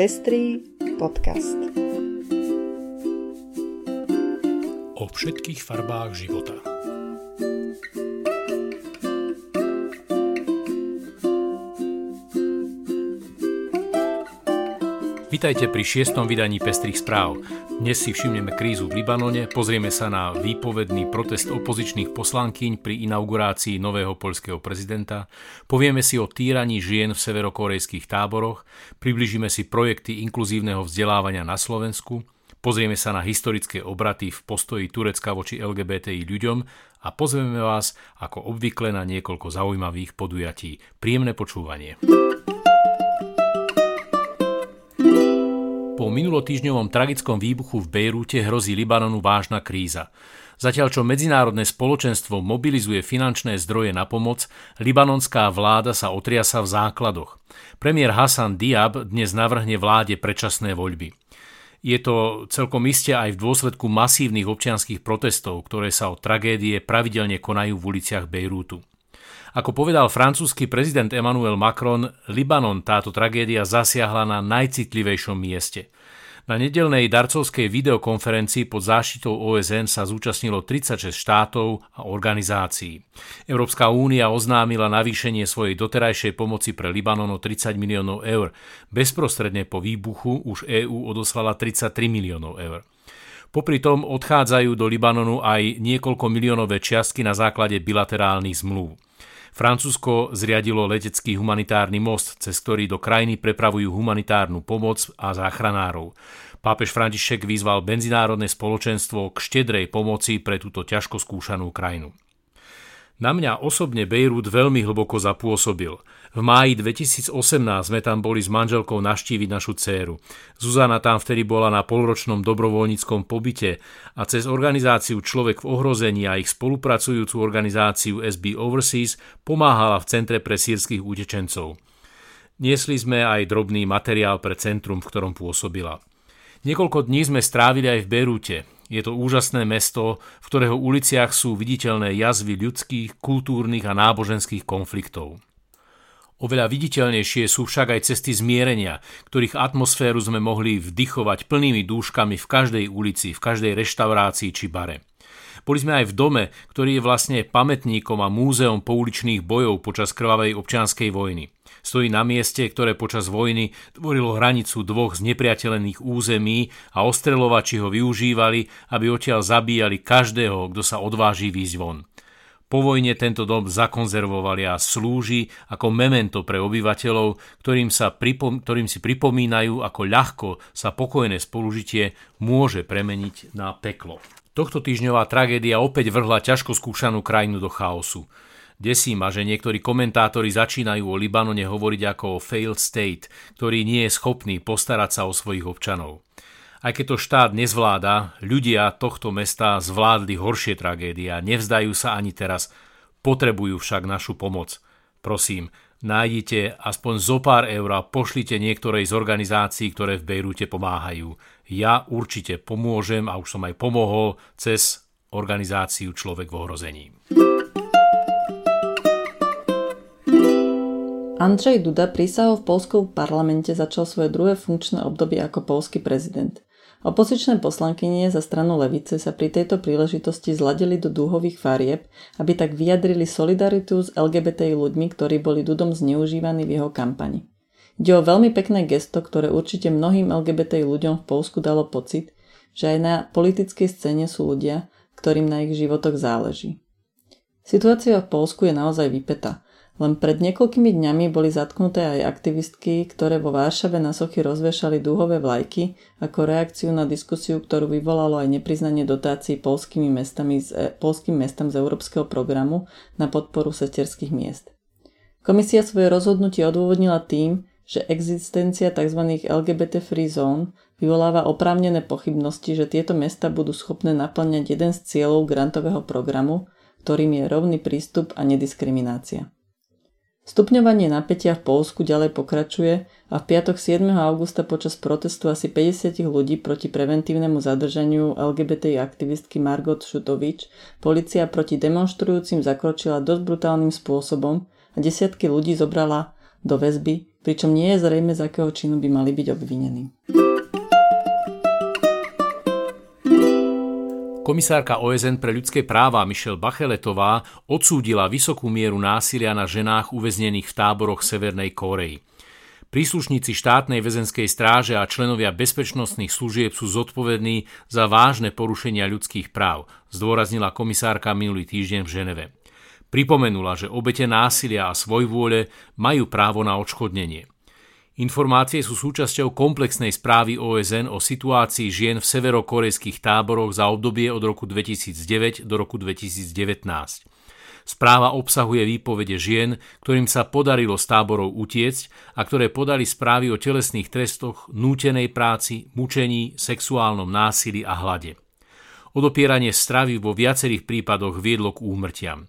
Pestrý podcast. O všetkých farbách života. Vítajte pri šiestom vydaní Pestrých správ. Dnes si všimneme krízu v Libanone, pozrieme sa na výpovedný protest opozičných poslankyň pri inaugurácii nového poľského prezidenta, povieme si o týraní žien v severokorejských táboroch, približíme si projekty inkluzívneho vzdelávania na Slovensku, pozrieme sa na historické obraty v postoji Turecka voči LGBTI ľuďom a pozveme vás ako obvykle na niekoľko zaujímavých podujatí. Príjemné počúvanie. Po minulotýždňovom tragickom výbuchu v Bejrúte hrozí Libanonu vážna kríza. Zatiaľ čo medzinárodné spoločenstvo mobilizuje finančné zdroje na pomoc, libanonská vláda sa otriasa v základoch. Premiér Hassan Diab dnes navrhne vláde predčasné voľby. Je to celkom iste aj v dôsledku masívnych občianských protestov, ktoré sa od tragédie pravidelne konajú v uliciach Bejrútu. Ako povedal francúzsky prezident Emmanuel Macron, Libanon táto tragédia zasiahla na najcitlivejšom mieste. Na nedelnej darcovskej videokonferencii pod záštitou OSN sa zúčastnilo 36 štátov a organizácií. Európska únia oznámila navýšenie svojej doterajšej pomoci pre Libanon o 30 miliónov eur. Bezprostredne po výbuchu už EÚ odoslala 33 miliónov eur. Popri tom odchádzajú do Libanonu aj niekoľko miliónové čiastky na základe bilaterálnych zmluv. Francúzsko zriadilo letecký humanitárny most, cez ktorý do krajiny prepravujú humanitárnu pomoc a záchranárov. Pápež František vyzval benzinárodné spoločenstvo k štedrej pomoci pre túto ťažko skúšanú krajinu. Na mňa osobne Bejrút veľmi hlboko zapôsobil. V máji 2018 sme tam boli s manželkou naštíviť našu dceru. Zuzana tam vtedy bola na polročnom dobrovoľníckom pobyte a cez organizáciu Človek v ohrození a ich spolupracujúcu organizáciu SB Overseas pomáhala v Centre pre sírskych utečencov. Niesli sme aj drobný materiál pre centrum, v ktorom pôsobila. Niekoľko dní sme strávili aj v Berúte. Je to úžasné mesto, v ktorého uliciach sú viditeľné jazvy ľudských, kultúrnych a náboženských konfliktov. Oveľa viditeľnejšie sú však aj cesty zmierenia, ktorých atmosféru sme mohli vdychovať plnými dúškami v každej ulici, v každej reštaurácii či bare. Boli sme aj v dome, ktorý je vlastne pamätníkom a múzeom pouličných bojov počas krvavej občianskej vojny. Stojí na mieste, ktoré počas vojny tvorilo hranicu dvoch znepriateľených území a ostrelovači ho využívali, aby odtiaľ zabíjali každého, kto sa odváži výjsť von. Po vojne tento dom zakonzervovali a slúži ako memento pre obyvateľov, ktorým, sa pripom- ktorým si pripomínajú, ako ľahko sa pokojné spolužitie môže premeniť na peklo. Tohto týždňová tragédia opäť vrhla ťažko skúšanú krajinu do chaosu. Desí ma, že niektorí komentátori začínajú o Libanone hovoriť ako o failed state, ktorý nie je schopný postarať sa o svojich občanov. Aj keď to štát nezvláda, ľudia tohto mesta zvládli horšie tragédie a nevzdajú sa ani teraz, potrebujú však našu pomoc. Prosím, nájdite aspoň zo pár eur a pošlite niektorej z organizácií, ktoré v Bejrúte pomáhajú. Ja určite pomôžem a už som aj pomohol cez organizáciu Človek v ohrození. Andrzej Duda prísahou v polskom parlamente začal svoje druhé funkčné obdobie ako polský prezident. Opozičné poslankynie za stranu Levice sa pri tejto príležitosti zladili do dúhových farieb, aby tak vyjadrili solidaritu s LGBTI ľuďmi, ktorí boli Dudom zneužívaní v jeho kampani. Ide o veľmi pekné gesto, ktoré určite mnohým LGBTI ľuďom v Polsku dalo pocit, že aj na politickej scéne sú ľudia, ktorým na ich životoch záleží. Situácia v Polsku je naozaj vypetá. Len pred niekoľkými dňami boli zatknuté aj aktivistky, ktoré vo Váršave na sochy rozvešali dúhové vlajky ako reakciu na diskusiu, ktorú vyvolalo aj nepriznanie dotácií polskými mestami z, e, polským mestom z Európskeho programu na podporu sesterských miest. Komisia svoje rozhodnutie odôvodnila tým, že existencia tzv. LGBT free zone vyvoláva oprávnené pochybnosti, že tieto mesta budú schopné naplňať jeden z cieľov grantového programu, ktorým je rovný prístup a nediskriminácia. Stupňovanie napätia v Polsku ďalej pokračuje a v piatok 7. augusta počas protestu asi 50 ľudí proti preventívnemu zadržaniu LGBT aktivistky Margot Šutovič policia proti demonstrujúcim zakročila dosť brutálnym spôsobom a desiatky ľudí zobrala do väzby, pričom nie je zrejme, z akého činu by mali byť obvinení. Komisárka OSN pre ľudské práva Michelle Bacheletová odsúdila vysokú mieru násilia na ženách uväznených v táboroch Severnej Kórei. Príslušníci štátnej väzenskej stráže a členovia bezpečnostných služieb sú zodpovední za vážne porušenia ľudských práv, zdôraznila komisárka minulý týždeň v Ženeve. Pripomenula, že obete násilia a svojvôle majú právo na odškodnenie. Informácie sú súčasťou komplexnej správy OSN o situácii žien v severokorejských táboroch za obdobie od roku 2009 do roku 2019. Správa obsahuje výpovede žien, ktorým sa podarilo z táborov utiecť a ktoré podali správy o telesných trestoch, nútenej práci, mučení, sexuálnom násilí a hlade. Odopieranie stravy vo viacerých prípadoch viedlo k úmrtiam.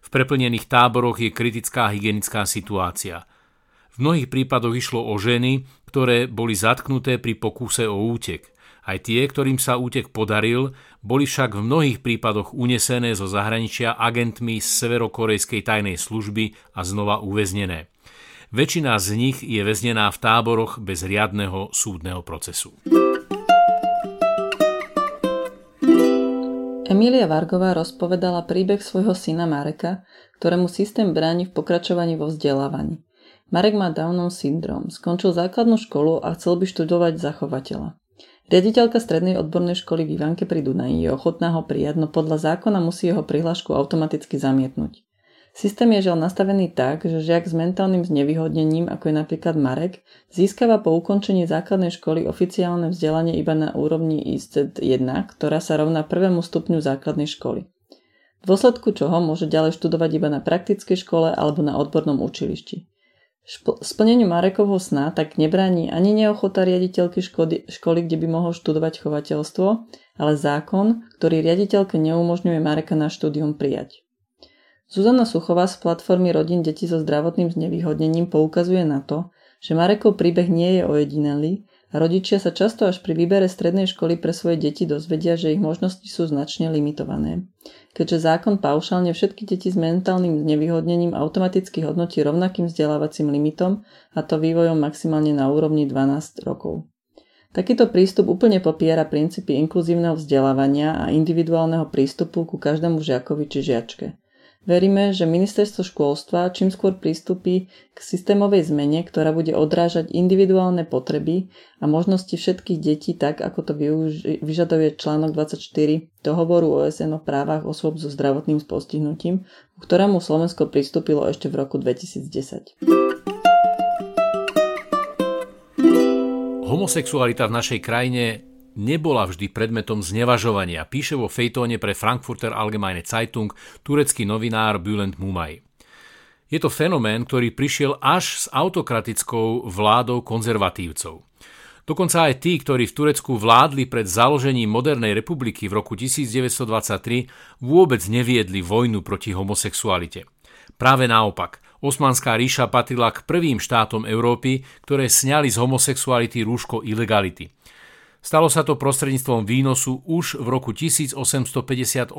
V preplnených táboroch je kritická hygienická situácia – v mnohých prípadoch išlo o ženy, ktoré boli zatknuté pri pokuse o útek. Aj tie, ktorým sa útek podaril, boli však v mnohých prípadoch unesené zo zahraničia agentmi z severokorejskej tajnej služby a znova uväznené. Väčšina z nich je väznená v táboroch bez riadneho súdneho procesu. Emília Vargová rozpovedala príbeh svojho syna Mareka, ktorému systém bráni v pokračovaní vo vzdelávaní. Marek má Downov syndrom, skončil základnú školu a chcel by študovať zachovateľa. Riaditeľka strednej odbornej školy v Ivanke pri Dunaji je ochotná ho prijať, no podľa zákona musí jeho prihlášku automaticky zamietnúť. Systém je žiaľ nastavený tak, že žiak s mentálnym znevýhodnením, ako je napríklad Marek, získava po ukončení základnej školy oficiálne vzdelanie iba na úrovni ISTED 1, ktorá sa rovná prvému stupňu základnej školy. V dôsledku čoho môže ďalej študovať iba na praktickej škole alebo na odbornom učilišti. Splneniu Marekovho sna tak nebráni ani neochota riaditeľky školy, školy, kde by mohol študovať chovateľstvo, ale zákon, ktorý riaditeľke neumožňuje Mareka na štúdium prijať. Zuzana Suchová z platformy Rodín detí so zdravotným znevýhodnením poukazuje na to, že Marekov príbeh nie je ojedinelý a rodičia sa často až pri výbere strednej školy pre svoje deti dozvedia, že ich možnosti sú značne limitované. Keďže zákon paušálne všetky deti s mentálnym znevýhodnením automaticky hodnotí rovnakým vzdelávacím limitom, a to vývojom maximálne na úrovni 12 rokov. Takýto prístup úplne popiera princípy inkluzívneho vzdelávania a individuálneho prístupu ku každému žiakovi či žiačke. Veríme, že ministerstvo školstva čím skôr prístupí k systémovej zmene, ktorá bude odrážať individuálne potreby a možnosti všetkých detí tak, ako to vyžaduje článok 24 dohovoru OSN o právach osôb so zdravotným postihnutím, ku ktorému Slovensko pristúpilo ešte v roku 2010. Homosexualita v našej krajine nebola vždy predmetom znevažovania, píše vo fejtóne pre Frankfurter Allgemeine Zeitung turecký novinár Bülent Mumaj. Je to fenomén, ktorý prišiel až s autokratickou vládou konzervatívcov. Dokonca aj tí, ktorí v Turecku vládli pred založením modernej republiky v roku 1923, vôbec neviedli vojnu proti homosexualite. Práve naopak, Osmanská ríša patrila k prvým štátom Európy, ktoré sňali z homosexuality rúško ilegality – Stalo sa to prostredníctvom výnosu už v roku 1858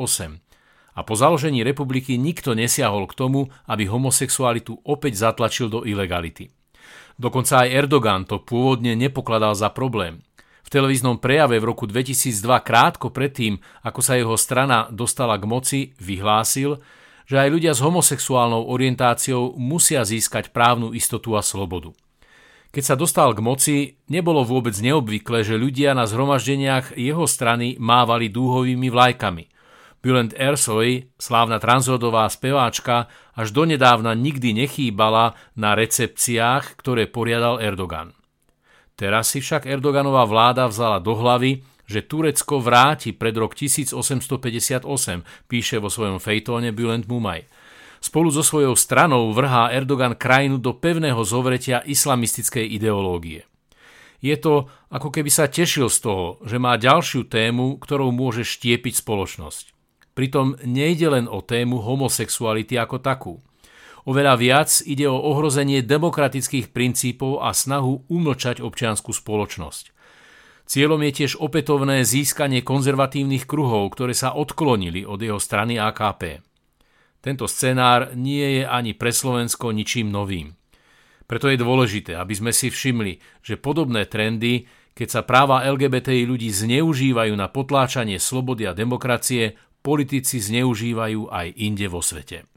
a po založení republiky nikto nesiahol k tomu, aby homosexualitu opäť zatlačil do ilegality. Dokonca aj Erdogan to pôvodne nepokladal za problém. V televíznom prejave v roku 2002 krátko predtým, ako sa jeho strana dostala k moci, vyhlásil, že aj ľudia s homosexuálnou orientáciou musia získať právnu istotu a slobodu. Keď sa dostal k moci, nebolo vôbec neobvyklé, že ľudia na zhromaždeniach jeho strany mávali dúhovými vlajkami. Bülent Ersoy, slávna transrodová speváčka, až donedávna nikdy nechýbala na recepciách, ktoré poriadal Erdogan. Teraz si však Erdoganová vláda vzala do hlavy, že Turecko vráti pred rok 1858, píše vo svojom fejtóne Bülent Mumaj. Spolu so svojou stranou vrhá Erdogan krajinu do pevného zovretia islamistickej ideológie. Je to, ako keby sa tešil z toho, že má ďalšiu tému, ktorou môže štiepiť spoločnosť. Pritom nejde len o tému homosexuality ako takú. Oveľa viac ide o ohrozenie demokratických princípov a snahu umlčať občianskú spoločnosť. Cieľom je tiež opätovné získanie konzervatívnych kruhov, ktoré sa odklonili od jeho strany AKP. Tento scenár nie je ani pre Slovensko ničím novým. Preto je dôležité, aby sme si všimli, že podobné trendy, keď sa práva LGBTI ľudí zneužívajú na potláčanie slobody a demokracie, politici zneužívajú aj inde vo svete.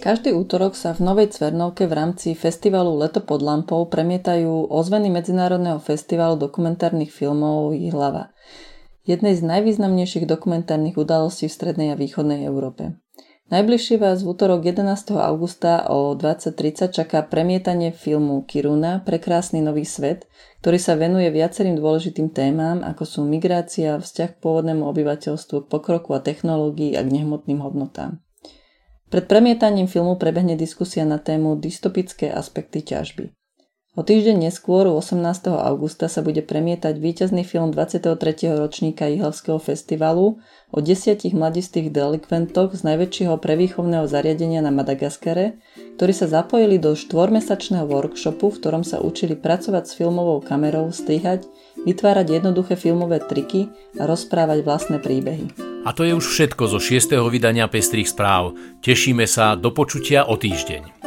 Každý útorok sa v Novej Cvernovke v rámci festivalu Leto pod lampou premietajú ozveny Medzinárodného festivalu dokumentárnych filmov Jihlava, jednej z najvýznamnejších dokumentárnych udalostí v strednej a východnej Európe. Najbližšie vás v útorok 11. augusta o 20.30 čaká premietanie filmu Kiruna Prekrásny nový svet, ktorý sa venuje viacerým dôležitým témam, ako sú migrácia, vzťah k pôvodnému obyvateľstvu, k pokroku a technológií a k nehmotným hodnotám. Pred premietaním filmu prebehne diskusia na tému dystopické aspekty ťažby. O týždeň neskôr, 18. augusta, sa bude premietať víťazný film 23. ročníka Jihlavského festivalu o desiatich mladistých delikventoch z najväčšieho prevýchovného zariadenia na Madagaskare, ktorí sa zapojili do štvormesačného workshopu, v ktorom sa učili pracovať s filmovou kamerou, strihať, vytvárať jednoduché filmové triky a rozprávať vlastné príbehy. A to je už všetko zo 6. vydania Pestrých správ. Tešíme sa do počutia o týždeň.